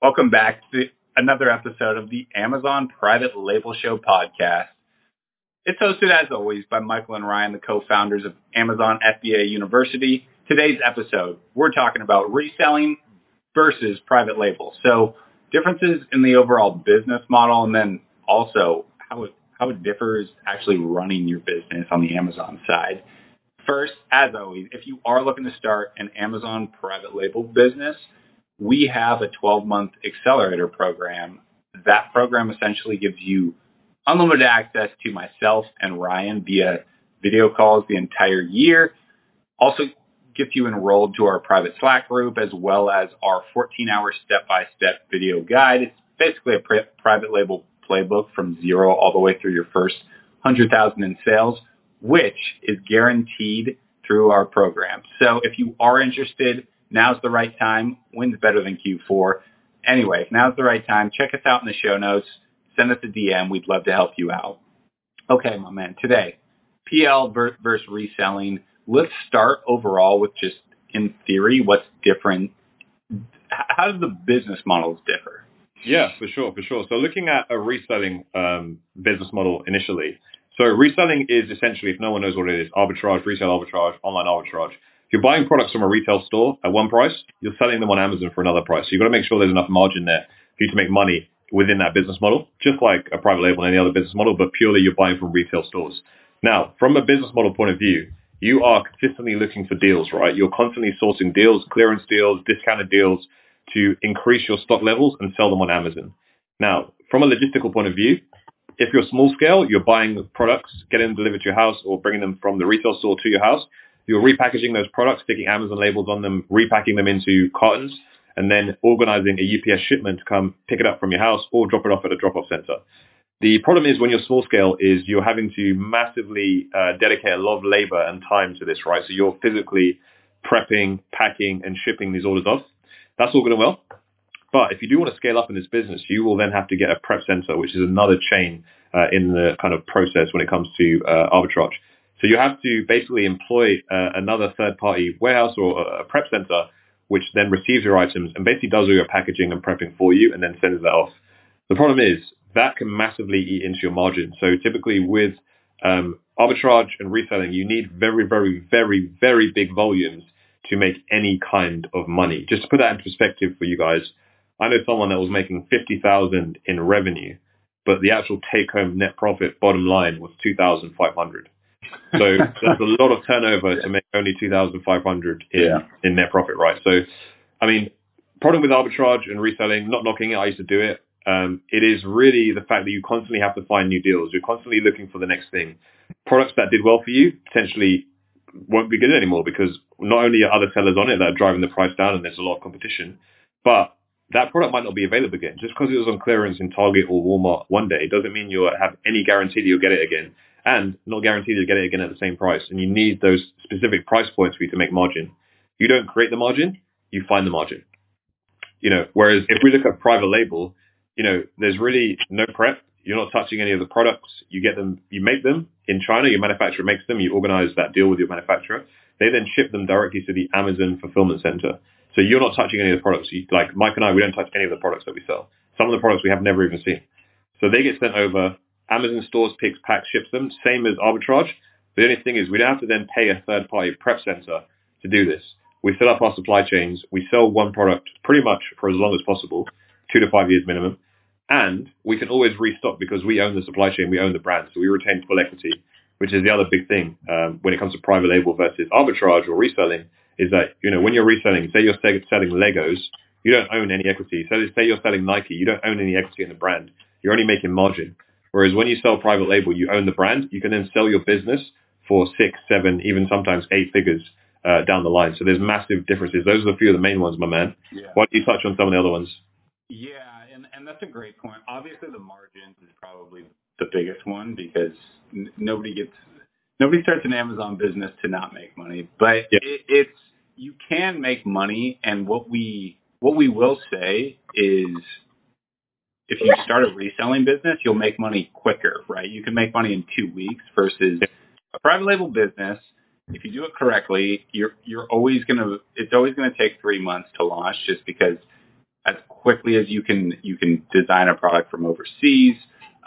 Welcome back to another episode of the Amazon Private Label Show podcast. It's hosted as always by Michael and Ryan, the co-founders of Amazon FBA University. Today's episode, we're talking about reselling versus private label. So differences in the overall business model and then also how it, how it differs actually running your business on the Amazon side. First, as always, if you are looking to start an Amazon private label business, we have a 12-month accelerator program. That program essentially gives you unlimited access to myself and Ryan via video calls the entire year. Also gets you enrolled to our private Slack group as well as our 14-hour step-by-step video guide. It's basically a pri- private label playbook from zero all the way through your first 100,000 in sales which is guaranteed through our program. So if you are interested, now's the right time. When's better than Q4? Anyway, now's the right time. Check us out in the show notes. Send us a DM. We'd love to help you out. Okay, my man. Today, PL versus reselling. Let's start overall with just in theory, what's different. How do the business models differ? Yeah, for sure, for sure. So looking at a reselling um, business model initially, so reselling is essentially, if no one knows what it is, arbitrage, resale arbitrage, online arbitrage. If you're buying products from a retail store at one price, you're selling them on Amazon for another price. So you've got to make sure there's enough margin there for you to make money within that business model, just like a private label and any other business model, but purely you're buying from retail stores. Now, from a business model point of view, you are consistently looking for deals, right? You're constantly sourcing deals, clearance deals, discounted deals to increase your stock levels and sell them on Amazon. Now, from a logistical point of view, if you're small scale, you're buying products, getting them delivered to your house or bringing them from the retail store to your house. You're repackaging those products, sticking Amazon labels on them, repacking them into cartons, and then organizing a UPS shipment to come pick it up from your house or drop it off at a drop-off center. The problem is when you're small scale is you're having to massively uh, dedicate a lot of labor and time to this, right? So you're physically prepping, packing, and shipping these orders off. That's all good and well. But if you do want to scale up in this business, you will then have to get a prep center, which is another chain uh, in the kind of process when it comes to uh, arbitrage. So you have to basically employ uh, another third-party warehouse or a prep center, which then receives your items and basically does all your packaging and prepping for you and then sends that off. The problem is that can massively eat into your margin. So typically with um, arbitrage and reselling, you need very, very, very, very big volumes to make any kind of money. Just to put that in perspective for you guys, I know someone that was making 50,000 in revenue, but the actual take home net profit bottom line was 2,500. So that's a lot of turnover to make only 2,500 in, yeah. in net profit, right? So, I mean, problem with arbitrage and reselling, not knocking it, I used to do it. Um, it is really the fact that you constantly have to find new deals. You're constantly looking for the next thing. Products that did well for you potentially won't be good anymore because not only are other sellers on it that are driving the price down and there's a lot of competition, but that product might not be available again. Just because it was on clearance in Target or Walmart one day doesn't mean you'll have any guarantee that you'll get it again and not guaranteed you'll get it again at the same price. And you need those specific price points for you to make margin. You don't create the margin, you find the margin. You know, whereas if we look at private label, you know, there's really no prep. You're not touching any of the products. You get them, you make them in China, your manufacturer makes them, you organize that deal with your manufacturer. They then ship them directly to the Amazon fulfillment center. So you're not touching any of the products. You, like Mike and I, we don't touch any of the products that we sell. Some of the products we have never even seen. So they get sent over. Amazon stores, picks, packs, ships them. Same as arbitrage. The only thing is we don't have to then pay a third party prep center to do this. We fill up our supply chains. We sell one product pretty much for as long as possible, two to five years minimum. And we can always restock because we own the supply chain, we own the brand. So we retain full equity, which is the other big thing um, when it comes to private label versus arbitrage or reselling is that, you know, when you're reselling, say you're selling Legos, you don't own any equity. So say you're selling Nike, you don't own any equity in the brand. You're only making margin. Whereas when you sell private label, you own the brand. You can then sell your business for six, seven, even sometimes eight figures uh, down the line. So there's massive differences. Those are a few of the main ones, my man. Yeah. Why don't you touch on some of the other ones? Yeah, and, and that's a great point. Obviously, the margins is probably the biggest one because n- nobody gets nobody starts an Amazon business to not make money, but yeah. it, it's you can make money, and what we what we will say is if you start a reselling business, you'll make money quicker, right? You can make money in two weeks versus a private label business. If you do it correctly, you're you're always gonna it's always gonna take three months to launch just because as quickly as you can you can design a product from overseas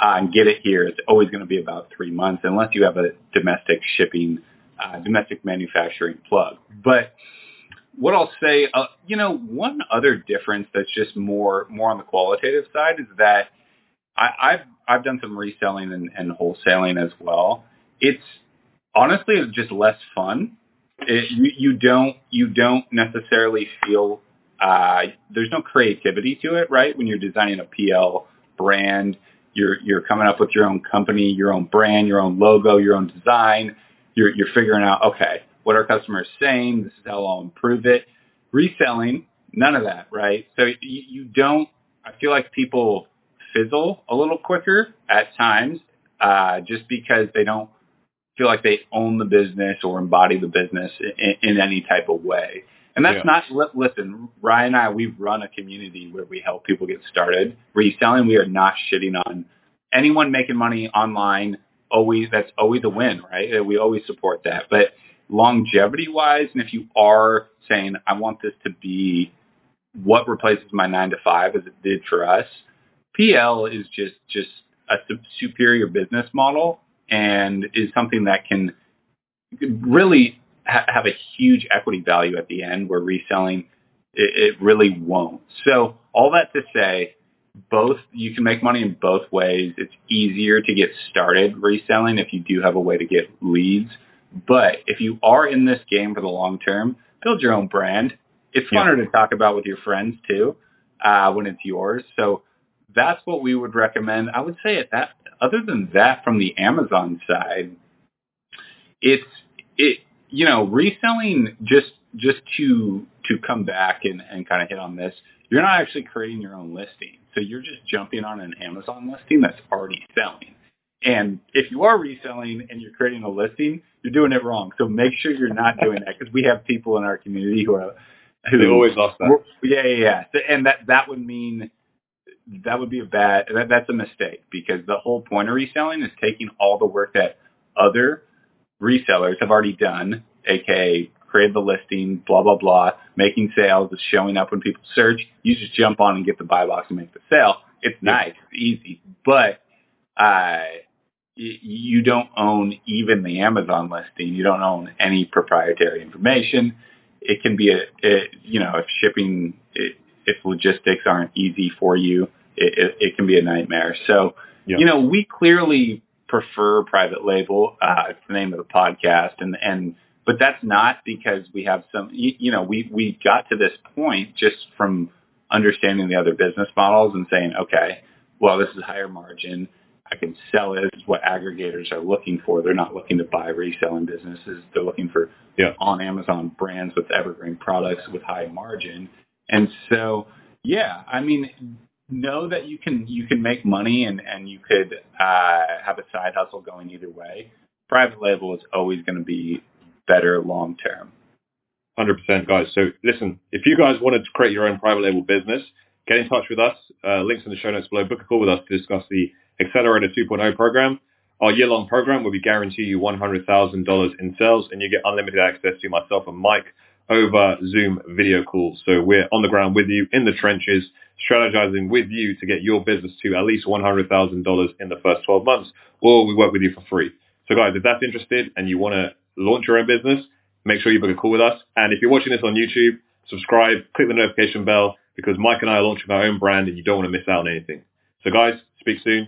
uh, and get it here. It's always going to be about three months unless you have a domestic shipping, uh, domestic manufacturing plug. But what I'll say, uh, you know, one other difference that's just more more on the qualitative side is that I, I've I've done some reselling and, and wholesaling as well. It's honestly it's just less fun. It, you, you don't you don't necessarily feel uh, there's no creativity to it, right? When you're designing a PL brand, you're you're coming up with your own company, your own brand, your own logo, your own design. You're you're figuring out okay, what are customers saying? This is how I'll improve it. Reselling, none of that, right? So you, you don't. I feel like people fizzle a little quicker at times, uh, just because they don't feel like they own the business or embody the business in, in any type of way. And that's yeah. not, listen, Ryan and I, we run a community where we help people get started. Reselling, we are not shitting on anyone making money online. Always, that's always a win, right? We always support that. But longevity wise, and if you are saying, I want this to be what replaces my nine to five as it did for us, PL is just, just a superior business model and is something that can really ha- have a huge equity value at the end where reselling it, it really won't. So all that to say, both you can make money in both ways. It's easier to get started reselling if you do have a way to get leads. But if you are in this game for the long term, build your own brand. It's funner yeah. to talk about with your friends too uh, when it's yours. So that's what we would recommend. I would say at that. Other than that, from the Amazon side, it's it you know, reselling just just to to come back and, and kind of hit on this, you're not actually creating your own listing. So you're just jumping on an Amazon listing that's already selling. And if you are reselling and you're creating a listing, you're doing it wrong. So make sure you're not doing that because we have people in our community who are who they always lost that. Yeah, yeah, yeah. And that that would mean that would be a bad that, that's a mistake because the whole point of reselling is taking all the work that other resellers have already done, aka create the listing, blah, blah, blah, making sales, it's showing up when people search. You just jump on and get the buy box and make the sale. It's nice. It's easy. But uh, you don't own even the Amazon listing. You don't own any proprietary information. It can be a, it, you know, if shipping, if logistics aren't easy for you, it, it, it can be a nightmare. So, yeah. you know, we clearly prefer private label. Uh, it's the name of the podcast, and and but that's not because we have some. You, you know, we we got to this point just from understanding the other business models and saying, okay, well, this is higher margin. I can sell it. This what aggregators are looking for. They're not looking to buy reselling businesses. They're looking for yeah. on Amazon brands with evergreen products with high margin. And so, yeah, I mean, know that you can you can make money and and you could uh, have a side hustle going either way. Private label is always going to be better long term. Hundred percent, guys. So listen, if you guys wanted to create your own private label business, get in touch with us. Uh, links in the show notes below. Book a call with us to discuss the Accelerator 2.0 program. Our year-long program where we guarantee you $100,000 in sales and you get unlimited access to myself and Mike over Zoom video calls. So we're on the ground with you in the trenches, strategizing with you to get your business to at least $100,000 in the first 12 months, or we work with you for free. So guys, if that's interested and you want to launch your own business, make sure you book a call with us. And if you're watching this on YouTube, subscribe, click the notification bell because Mike and I are launching our own brand and you don't want to miss out on anything. So guys, speak soon.